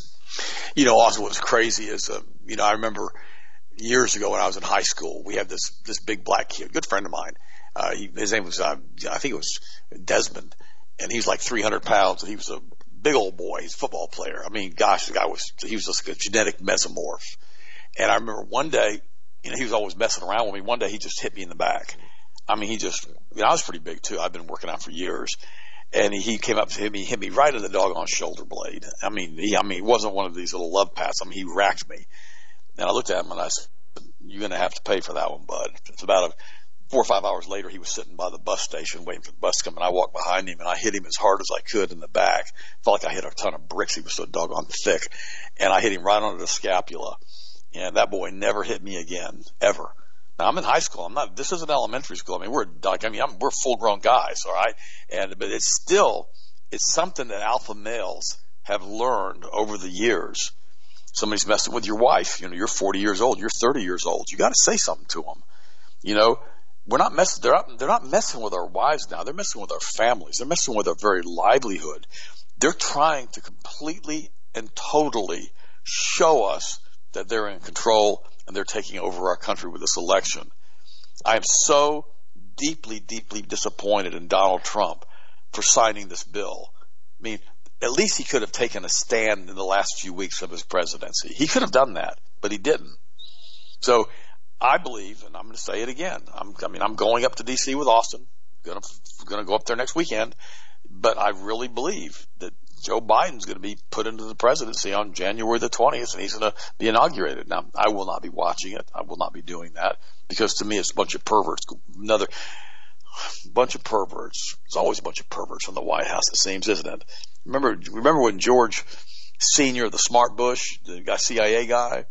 Speaker 2: You know, also what's crazy is, uh, you know, I remember years ago when I was in high school, we had this, this big black kid, good friend of mine. Uh, he, his name was, uh, I think it was Desmond and he's like 300 pounds, and he was a big old boy. He's a football player. I mean, gosh, the guy was he was just a genetic mesomorph. And I remember one day, you know, he was always messing around with me. One day, he just hit me in the back. I mean, he just, you know, I was pretty big too. I've been working out for years. And he came up to hit me, hit me right in the doggone shoulder blade. I mean, he, I mean, it wasn't one of these little love pats. I mean, he racked me. And I looked at him and I said, you're going to have to pay for that one, bud. It's about a four or five hours later, he was sitting by the bus station waiting for the bus to come, and I walked behind him and I hit him as hard as I could in the back. Felt like I hit a ton of bricks. He was so doggone thick, and I hit him right under the scapula. And that boy never hit me again, ever. Now, I'm in high school. I'm not. This isn't elementary school. I mean, we're like. I mean, I'm, we're full grown guys, all right. And but it's still it's something that alpha males have learned over the years. Somebody's messing with your wife. You know, you're 40 years old. You're 30 years old. You got to say something to them. You know, we're not messing. They're not. They're not messing with our wives now. They're messing with our families. They're messing with our very livelihood. They're trying to completely and totally show us that they're in control and they're taking over our country with this election. I am so deeply, deeply disappointed in Donald Trump for signing this bill. I mean, at least he could have taken a stand in the last few weeks of his presidency. He could have done that, but he didn't. So I believe, and I'm going to say it again. I'm, I mean, I'm going up to D.C. with Austin. Going to going to go up there next weekend, but I really believe that Joe Biden's going to be put into the presidency on January the 20th, and he's going to be inaugurated. Now, I will not be watching it. I will not be doing that because to me, it's a bunch of perverts. Another bunch of perverts. There's always a bunch of perverts in the White House. It seems, isn't it? Remember, remember when George Senior, the smart Bush, the guy, CIA guy,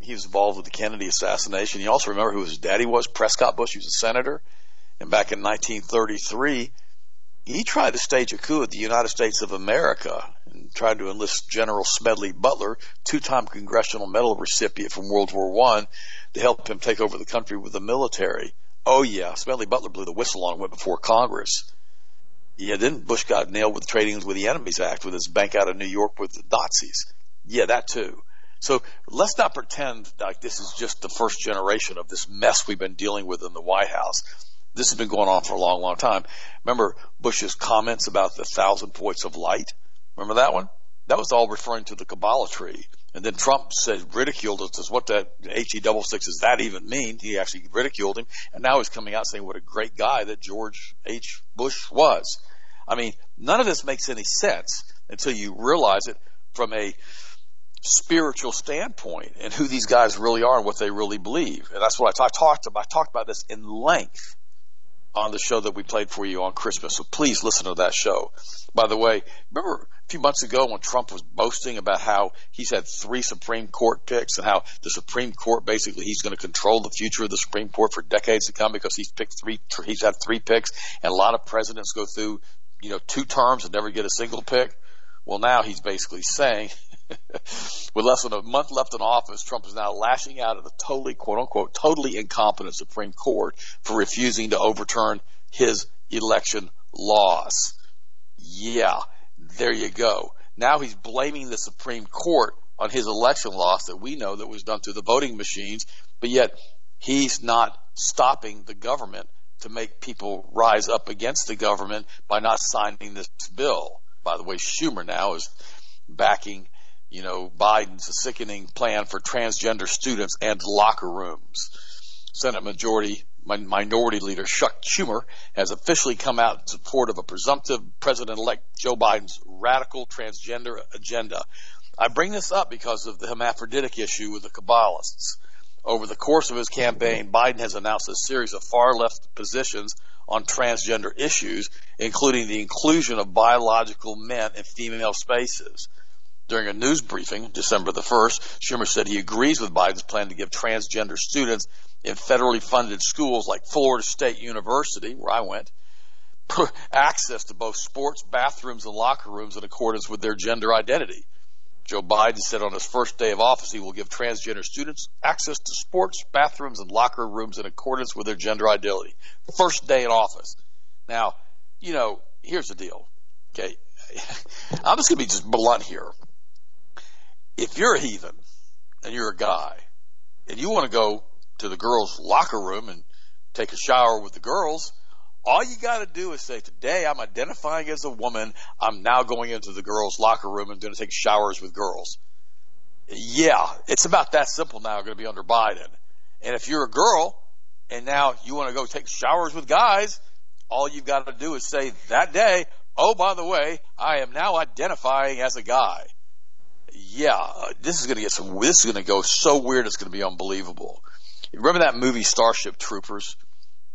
Speaker 2: he was involved with the Kennedy assassination. You also remember who his daddy was, Prescott Bush. He was a senator, and back in 1933 he tried to stage a coup at the United States of America and tried to enlist General Smedley Butler, two-time Congressional Medal recipient from World War One, to help him take over the country with the military. Oh yeah, Smedley Butler blew the whistle on it went before Congress. Yeah, then Bush got nailed with Trading with the Enemies Act with his bank out of New York with the Nazis. Yeah, that too. So let's not pretend like this is just the first generation of this mess we've been dealing with in the White House. This has been going on for a long, long time. Remember Bush's comments about the thousand points of light? Remember that one? That was all referring to the Kabbalah tree. And then Trump said, ridiculed it, says, what that HE double six does that even mean? He actually ridiculed him. And now he's coming out saying what a great guy that George H. Bush was. I mean, none of this makes any sense until you realize it from a spiritual standpoint and who these guys really are and what they really believe. And that's what I, talked about. I talked about this in length on the show that we played for you on Christmas. So please listen to that show. By the way, remember a few months ago when Trump was boasting about how he's had three Supreme Court picks and how the Supreme Court basically he's going to control the future of the Supreme Court for decades to come because he's picked three, he's had three picks and a lot of presidents go through, you know, two terms and never get a single pick. Well, now he's basically saying With less than a month left in office, Trump is now lashing out at the totally, quote unquote, totally incompetent Supreme Court for refusing to overturn his election laws. Yeah, there you go. Now he's blaming the Supreme Court on his election loss that we know that was done through the voting machines, but yet he's not stopping the government to make people rise up against the government by not signing this bill. By the way, Schumer now is backing you know, Biden's sickening plan for transgender students and locker rooms. Senate Majority Minority Leader Chuck Schumer has officially come out in support of a presumptive President-elect Joe Biden's radical transgender agenda. I bring this up because of the hermaphroditic issue with the Kabbalists. Over the course of his campaign, Biden has announced a series of far left positions on transgender issues, including the inclusion of biological men in female spaces. During a news briefing, December the 1st, Schumer said he agrees with Biden's plan to give transgender students in federally funded schools like Florida State University, where I went, access to both sports, bathrooms, and locker rooms in accordance with their gender identity. Joe Biden said on his first day of office he will give transgender students access to sports, bathrooms, and locker rooms in accordance with their gender identity. First day in office. Now, you know, here's the deal. Okay. I'm just going to be just blunt here if you're a heathen and you're a guy and you want to go to the girls' locker room and take a shower with the girls, all you got to do is say, Today I'm identifying as a woman. I'm now going into the girls' locker room and going to take showers with girls. Yeah, it's about that simple now, going to be under Biden. And if you're a girl and now you want to go take showers with guys, all you've got to do is say that day, Oh, by the way, I am now identifying as a guy yeah, uh, this is going to get some. This is going to go so weird. It's going to be unbelievable. Remember that movie Starship Troopers?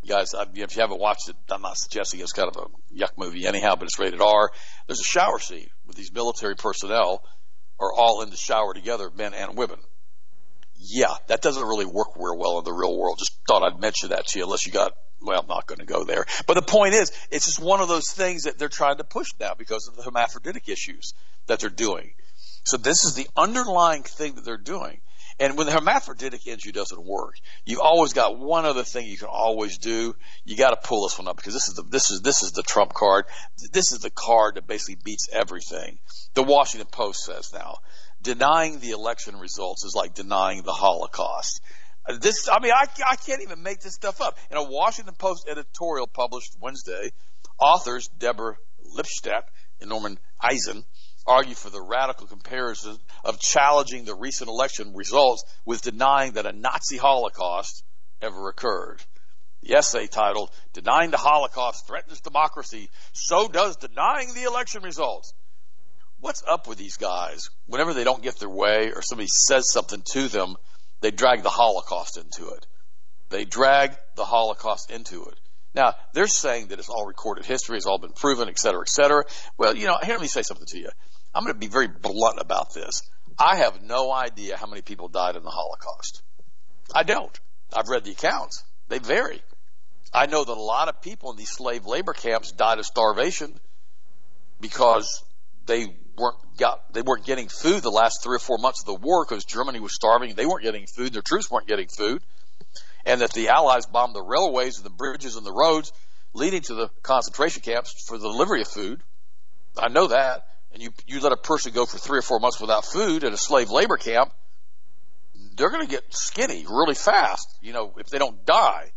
Speaker 2: You guys, if you haven't watched it, I'm not suggesting it's kind of a yuck movie anyhow, but it's rated R. There's a shower scene with these military personnel are all in the shower together, men and women. Yeah, that doesn't really work real well in the real world. Just thought I'd mention that to you unless you got, well, I'm not going to go there. But the point is, it's just one of those things that they're trying to push now because of the hermaphroditic issues that they're doing. So this is the underlying thing that they're doing. And when the hermaphroditic issue doesn't work, you always got one other thing you can always do. You got to pull this one up because this is the this is this is the trump card. This is the card that basically beats everything. The Washington Post says now, denying the election results is like denying the Holocaust. This, I mean, I, I can't even make this stuff up. In a Washington Post editorial published Wednesday, authors Deborah Lipstadt and Norman Eisen argue for the radical comparison of challenging the recent election results with denying that a Nazi Holocaust ever occurred. The essay titled, Denying the Holocaust Threatens Democracy, So Does Denying the Election Results. What's up with these guys? Whenever they don't get their way or somebody says something to them, they drag the Holocaust into it. They drag the Holocaust into it. Now, they're saying that it's all recorded history, it's all been proven, et cetera, et cetera. Well, you know, here, let me say something to you. I'm going to be very blunt about this. I have no idea how many people died in the Holocaust. I don't. I've read the accounts. They vary. I know that a lot of people in these slave labor camps died of starvation because they weren't got they weren't getting food the last three or four months of the war because Germany was starving. They weren't getting food. Their troops weren't getting food, and that the Allies bombed the railways and the bridges and the roads leading to the concentration camps for the delivery of food. I know that and you, you let a person go for three or four months without food at a slave labor camp, they're going to get skinny really fast, you know, if they don't die.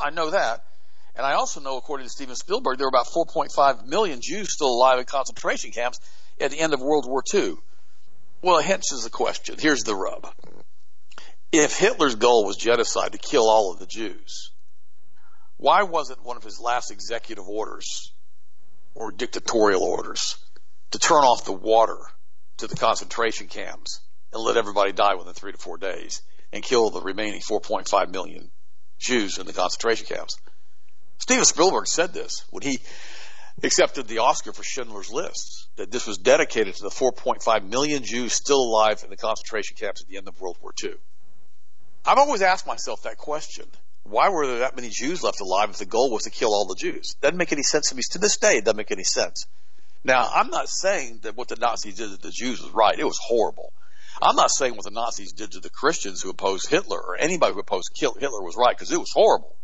Speaker 2: I know that. And I also know, according to Steven Spielberg, there were about 4.5 million Jews still alive in concentration camps at the end of World War II. Well, hence is the question. Here's the rub. If Hitler's goal was genocide to kill all of the Jews, why wasn't one of his last executive orders or dictatorial orders to turn off the water to the concentration camps and let everybody die within three to four days and kill the remaining 4.5 million Jews in the concentration camps. Steven Spielberg said this when he accepted the Oscar for Schindler's List, that this was dedicated to the 4.5 million Jews still alive in the concentration camps at the end of World War II. I've always asked myself that question. Why were there that many Jews left alive if the goal was to kill all the Jews? Doesn't make any sense to me. To this day, it doesn't make any sense. Now, I'm not saying that what the Nazis did to the Jews was right. It was horrible. I'm not saying what the Nazis did to the Christians who opposed Hitler or anybody who opposed Hitler was right because it was horrible.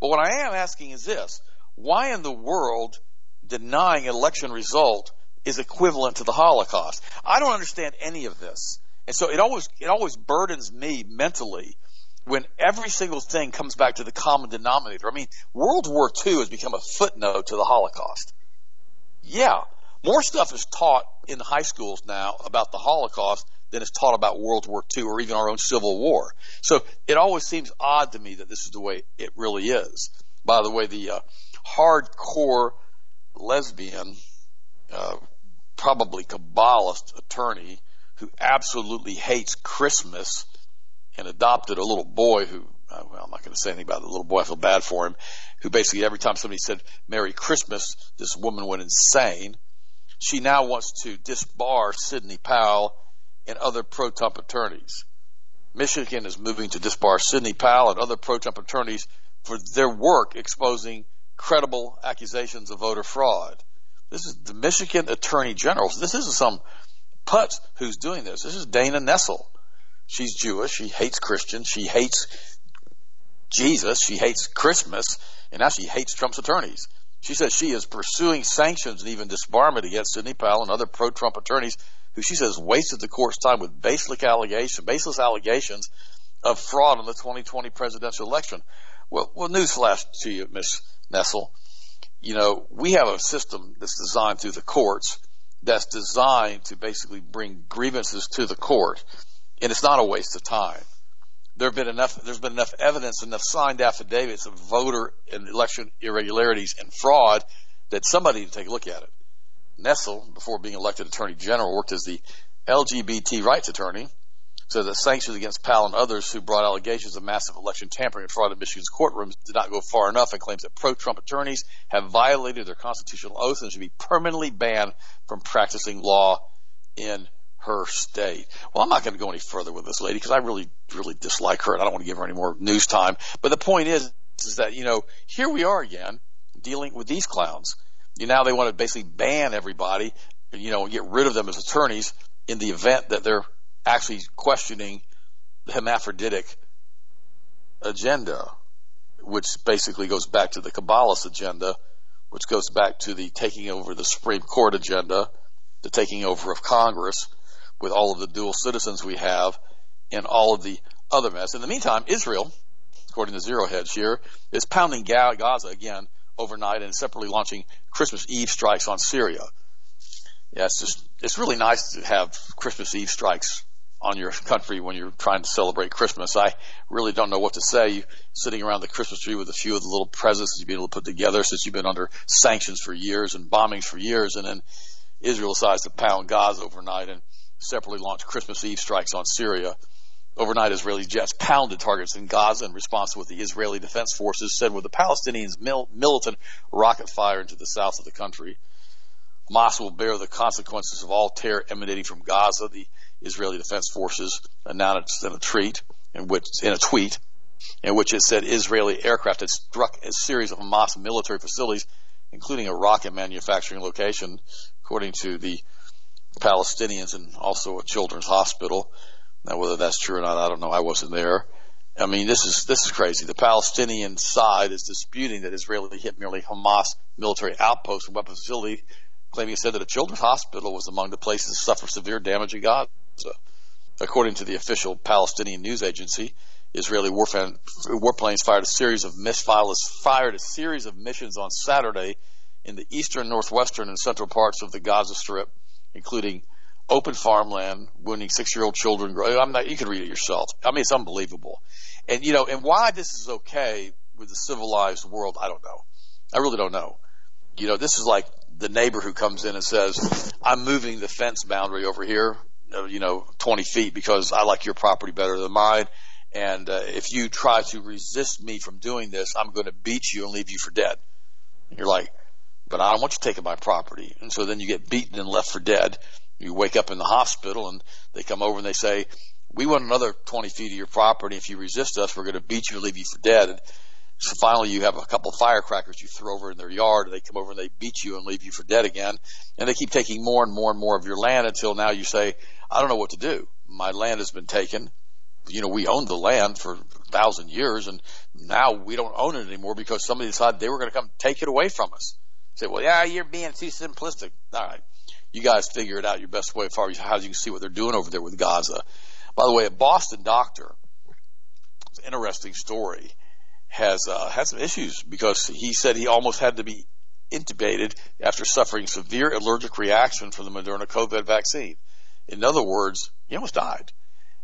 Speaker 2: But what I am asking is this. Why in the world denying an election result is equivalent to the Holocaust? I don't understand any of this. And so it always, it always burdens me mentally when every single thing comes back to the common denominator. I mean, World War II has become a footnote to the Holocaust. Yeah, more stuff is taught in high schools now about the Holocaust than is taught about World War II or even our own Civil War. So it always seems odd to me that this is the way it really is. By the way, the uh, hardcore lesbian, uh, probably Kabbalist attorney who absolutely hates Christmas and adopted a little boy who uh, well, I'm not going to say anything about the little boy. I feel bad for him, who basically every time somebody said Merry Christmas, this woman went insane. She now wants to disbar Sidney Powell and other pro-Trump attorneys. Michigan is moving to disbar Sidney Powell and other pro-Trump attorneys for their work exposing credible accusations of voter fraud. This is the Michigan Attorney General. This isn't some putz who's doing this. This is Dana Nessel. She's Jewish. She hates Christians. She hates Jesus. She hates Christmas, and now she hates Trump's attorneys. She says she is pursuing sanctions and even disbarment against Sidney Powell and other pro-Trump attorneys who she says wasted the court's time with baseless allegations, baseless allegations of fraud in the 2020 presidential election. Well, well, newsflash to you, Miss Nessel. You know, we have a system that's designed through the courts that's designed to basically bring grievances to the court, and it's not a waste of time there have been enough, there's been enough evidence, enough signed affidavits of voter and election irregularities and fraud that somebody need to take a look at it. Nessel, before being elected Attorney General, worked as the LGBT rights attorney, so that sanctions against Powell and others who brought allegations of massive election tampering and fraud in Michigan's courtrooms did not go far enough and claims that pro-Trump attorneys have violated their constitutional oath and should be permanently banned from practicing law in her state. Well, I'm not going to go any further with this lady because I really, really dislike her and I don't want to give her any more news time. But the point is, is that, you know, here we are again dealing with these clowns. You now they want to basically ban everybody, you know, get rid of them as attorneys in the event that they're actually questioning the hermaphroditic agenda, which basically goes back to the Kabbalist agenda, which goes back to the taking over the Supreme Court agenda, the taking over of Congress, with all of the dual citizens we have and all of the other mess. In the meantime, Israel, according to Zero Hedge here, is pounding Gaza again overnight and separately launching Christmas Eve strikes on Syria. Yeah, it's just, it's really nice to have Christmas Eve strikes on your country when you're trying to celebrate Christmas. I really don't know what to say. You sitting around the Christmas tree with a few of the little presents you've been able to put together since you've been under sanctions for years and bombings for years, and then Israel decides to pound Gaza overnight and separately launched Christmas Eve strikes on Syria. Overnight, Israeli jets pounded targets in Gaza in response to what the Israeli Defense Forces said were the Palestinians' mil- militant rocket fire into the south of the country. Hamas will bear the consequences of all terror emanating from Gaza, the Israeli Defense Forces announced in a tweet, in which, in a tweet, in which it said Israeli aircraft had struck a series of Hamas military facilities, including a rocket manufacturing location, according to the Palestinians and also a children's hospital. Now, whether that's true or not, I don't know. I wasn't there. I mean, this is this is crazy. The Palestinian side is disputing that Israeli hit merely Hamas military outposts and weapons facility, claiming it said that a children's hospital was among the places that suffered severe damage in Gaza. According to the official Palestinian news agency, Israeli warplanes fired a series of misfiles fired a series of missions on Saturday in the eastern, northwestern, and central parts of the Gaza Strip including open farmland, wounding six-year-old children. I'm not, you can read it yourself. I mean, it's unbelievable. And, you know, and why this is okay with the civilized world, I don't know. I really don't know. You know, this is like the neighbor who comes in and says, I'm moving the fence boundary over here, uh, you know, 20 feet because I like your property better than mine. And uh, if you try to resist me from doing this, I'm going to beat you and leave you for dead. And you're like, but I don't want you taking my property. And so then you get beaten and left for dead. You wake up in the hospital and they come over and they say, we want another 20 feet of your property. If you resist us, we're going to beat you and leave you for dead. And so finally you have a couple of firecrackers you throw over in their yard and they come over and they beat you and leave you for dead again. And they keep taking more and more and more of your land until now you say, I don't know what to do. My land has been taken. You know, we owned the land for a thousand years and now we don't own it anymore because somebody decided they were going to come take it away from us. Say, well, yeah, you're being too simplistic. All right. You guys figure it out your best way as far as how you can see what they're doing over there with Gaza. By the way, a Boston doctor, it's an interesting story, has uh, had some issues because he said he almost had to be intubated after suffering severe allergic reaction from the Moderna COVID vaccine. In other words, he almost died.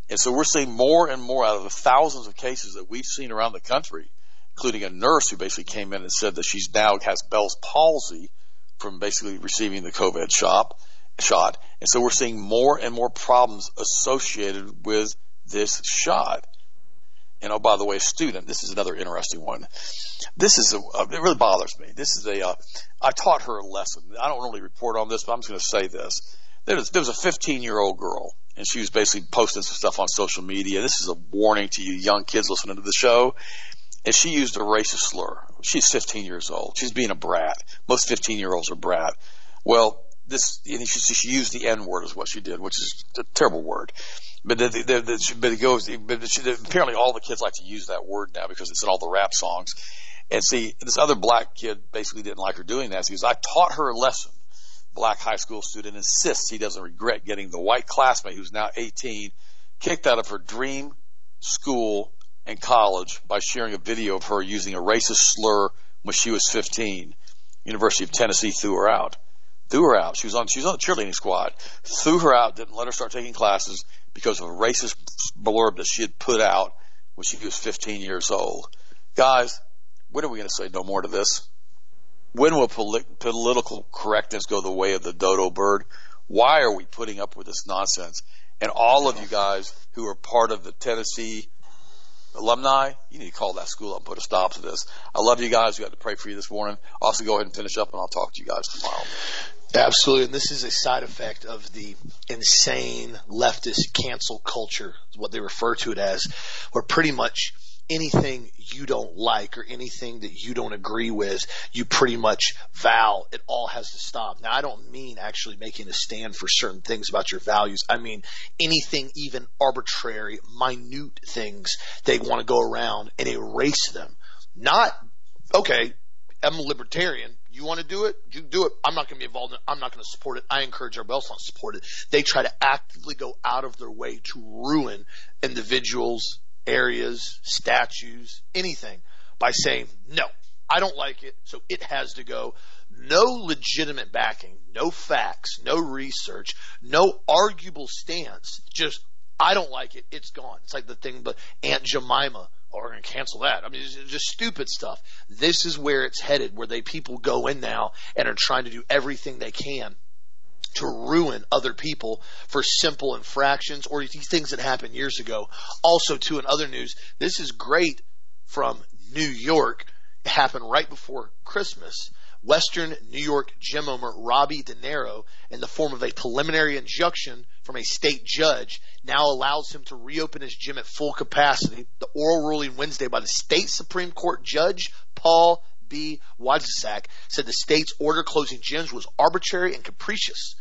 Speaker 2: And so we're seeing more and more out of the thousands of cases that we've seen around the country including a nurse who basically came in and said that she's now has Bell's palsy from basically receiving the COVID shot. Shot, and so we're seeing more and more problems associated with this shot. And oh, by the way, student, this is another interesting one. This is a, it really bothers me. This is a, uh, I taught her a lesson. I don't really report on this, but I'm just going to say this. There was, there was a 15 year old girl, and she was basically posting some stuff on social media. This is a warning to you young kids listening to the show and she used a racist slur. She's 15 years old. She's being a brat. Most 15 year olds are brat. Well, this, she, she used the N word is what she did, which is a terrible word. But, the, the, the, but it goes, but she, apparently all the kids like to use that word now because it's in all the rap songs. And see, this other black kid basically didn't like her doing that. So he goes, I taught her a lesson. Black high school student insists he doesn't regret getting the white classmate who's now 18 kicked out of her dream school in college by sharing a video of her using a racist slur when she was 15. University of Tennessee threw her out. Threw her out. She was on she was on the cheerleading squad. Threw her out. Didn't let her start taking classes because of a racist blurb that she had put out when she was 15 years old. Guys, when are we going to say no more to this? When will political correctness go the way of the dodo bird? Why are we putting up with this nonsense? And all of you guys who are part of the Tennessee alumni, you need to call that school up and put a stop to this. I love you guys. We got to pray for you this morning. Also, go ahead and finish up, and I'll talk to you guys tomorrow.
Speaker 1: Absolutely. And this is a side effect of the insane leftist cancel culture, what they refer to it as, where pretty much anything you don't like or anything that you don't agree with, you pretty much vow it all has to stop. Now, I don't mean actually making a stand for certain things about your values. I mean anything even arbitrary, minute things they want to go around and erase them. Not, okay, I'm a libertarian. You want to do it? You do it. I'm not going to be involved in it. I'm not going to support it. I encourage everybody else not to support it. They try to actively go out of their way to ruin individuals, areas, statues, anything by saying, no, I don't like it, so it has to go. No legitimate backing, no facts, no research, no arguable stance. Just, I don't like it, it's gone. It's like the thing, but Aunt Jemima, or oh, we're going to cancel that. I mean, it's just stupid stuff. This is where it's headed, where they people go in now and are trying to do everything they can to ruin other people for simple infractions or these things that happened years ago. Also, too, in other news, this is great from New York. It happened right before Christmas. Western New York gym owner Robbie Dinero, in the form of a preliminary injunction from a state judge, now allows him to reopen his gym at full capacity. The oral ruling Wednesday by the state Supreme Court Judge Paul B. Wojtaszek said the state's order closing gyms was arbitrary and capricious.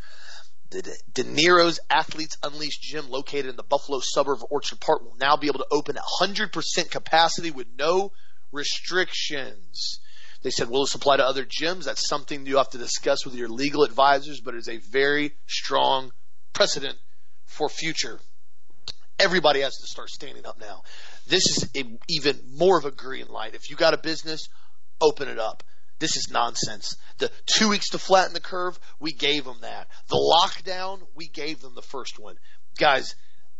Speaker 1: Dinero's Athletes Unleashed gym located in the Buffalo suburb of Orchard Park will now be able to open at 100% capacity with no restrictions. They said, will this apply to other gyms? That's something you have to discuss with your legal advisors, but it's a very strong precedent for future. Everybody has to start standing up now. This is a, even more of a green light. If you got a business, open it up. This is nonsense. The two weeks to flatten the curve, we gave them that. The lockdown, we gave them the first one. Guys,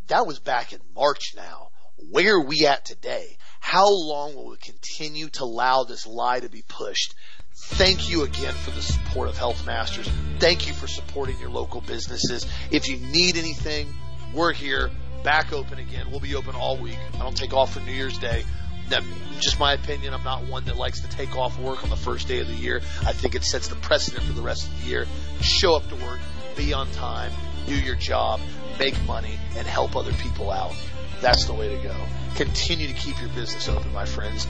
Speaker 1: that was back in March now. Where are we at today? How long will we continue to allow this lie to be pushed? Thank you again for the support of Health Masters. Thank you for supporting your local businesses. If you need anything, we're here, back open again. We'll be open all week. I don't take off for New Year's Day that just my opinion. I'm not one that likes to take off work on the first day of the year. I think it sets the precedent for the rest of the year. Show up to work, be on time, do your job, make money, and help other people out. That's the way to go. Continue to keep your business open, my friends.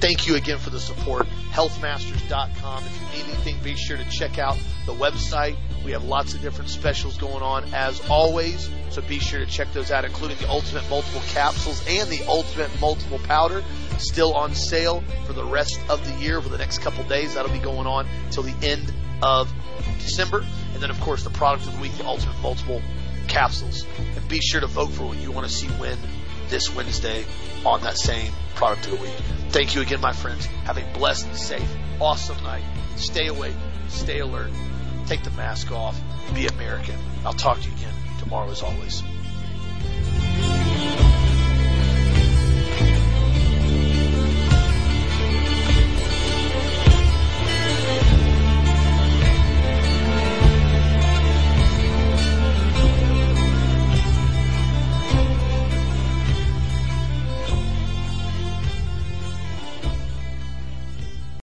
Speaker 1: Thank you again for the support. Healthmasters.com. If you need anything, be sure to check out the website. We have lots of different specials going on as always. So be sure to check those out, including the Ultimate Multiple Capsules and the Ultimate Multiple Powder. Still on sale for the rest of the year for the next couple days. That'll be going on until the end of December. And then, of course, the product of the week, the Ultimate Multiple Capsules. And be sure to vote for what you want to see win this Wednesday on that same product of the week. Thank you again, my friends. Have a blessed, safe, awesome night. Stay awake, stay alert, take the mask off, be American. I'll talk to you again tomorrow as always.